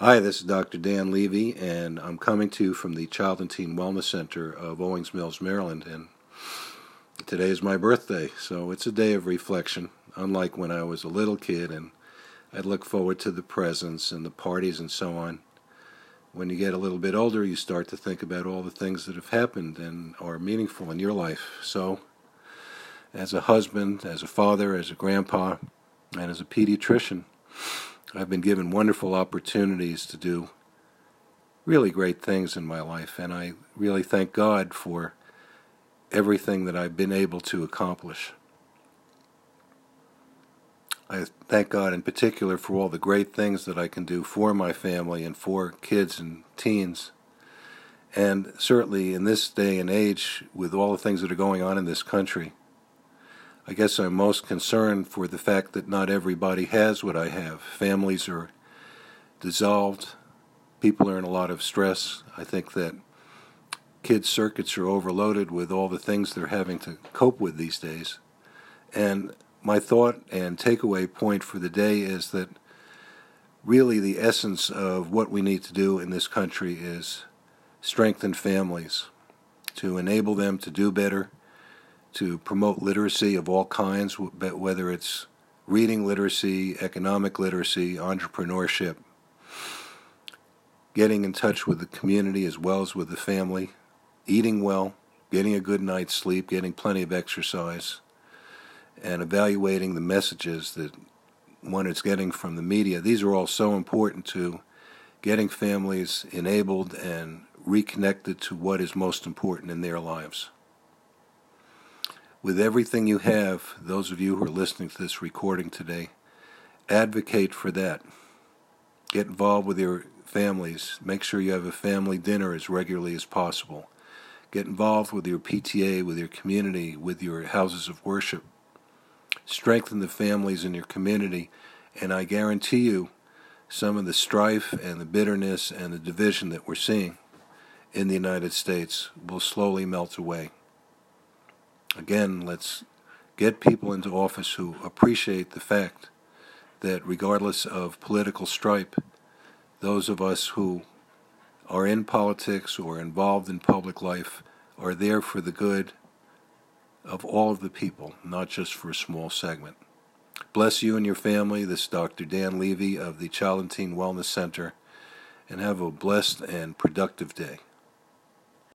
Hi, this is Dr. Dan Levy, and I'm coming to you from the Child and Teen Wellness Center of Owings Mills, Maryland. And today is my birthday, so it's a day of reflection, unlike when I was a little kid and I'd look forward to the presents and the parties and so on. When you get a little bit older, you start to think about all the things that have happened and are meaningful in your life. So, as a husband, as a father, as a grandpa, and as a pediatrician, I've been given wonderful opportunities to do really great things in my life, and I really thank God for everything that I've been able to accomplish. I thank God in particular for all the great things that I can do for my family and for kids and teens. And certainly in this day and age, with all the things that are going on in this country, I guess I'm most concerned for the fact that not everybody has what I have. Families are dissolved, people are in a lot of stress. I think that kids' circuits are overloaded with all the things they're having to cope with these days. And my thought and takeaway point for the day is that really the essence of what we need to do in this country is strengthen families, to enable them to do better to promote literacy of all kinds, whether it's reading literacy, economic literacy, entrepreneurship, getting in touch with the community as well as with the family, eating well, getting a good night's sleep, getting plenty of exercise, and evaluating the messages that one is getting from the media. These are all so important to getting families enabled and reconnected to what is most important in their lives with everything you have, those of you who are listening to this recording today, advocate for that. Get involved with your families. Make sure you have a family dinner as regularly as possible. Get involved with your PTA, with your community, with your houses of worship. Strengthen the families in your community, and I guarantee you some of the strife and the bitterness and the division that we're seeing in the United States will slowly melt away. Again, let's get people into office who appreciate the fact that regardless of political stripe, those of us who are in politics or involved in public life are there for the good of all of the people, not just for a small segment. Bless you and your family. This is Dr. Dan Levy of the Teen Wellness Center, and have a blessed and productive day.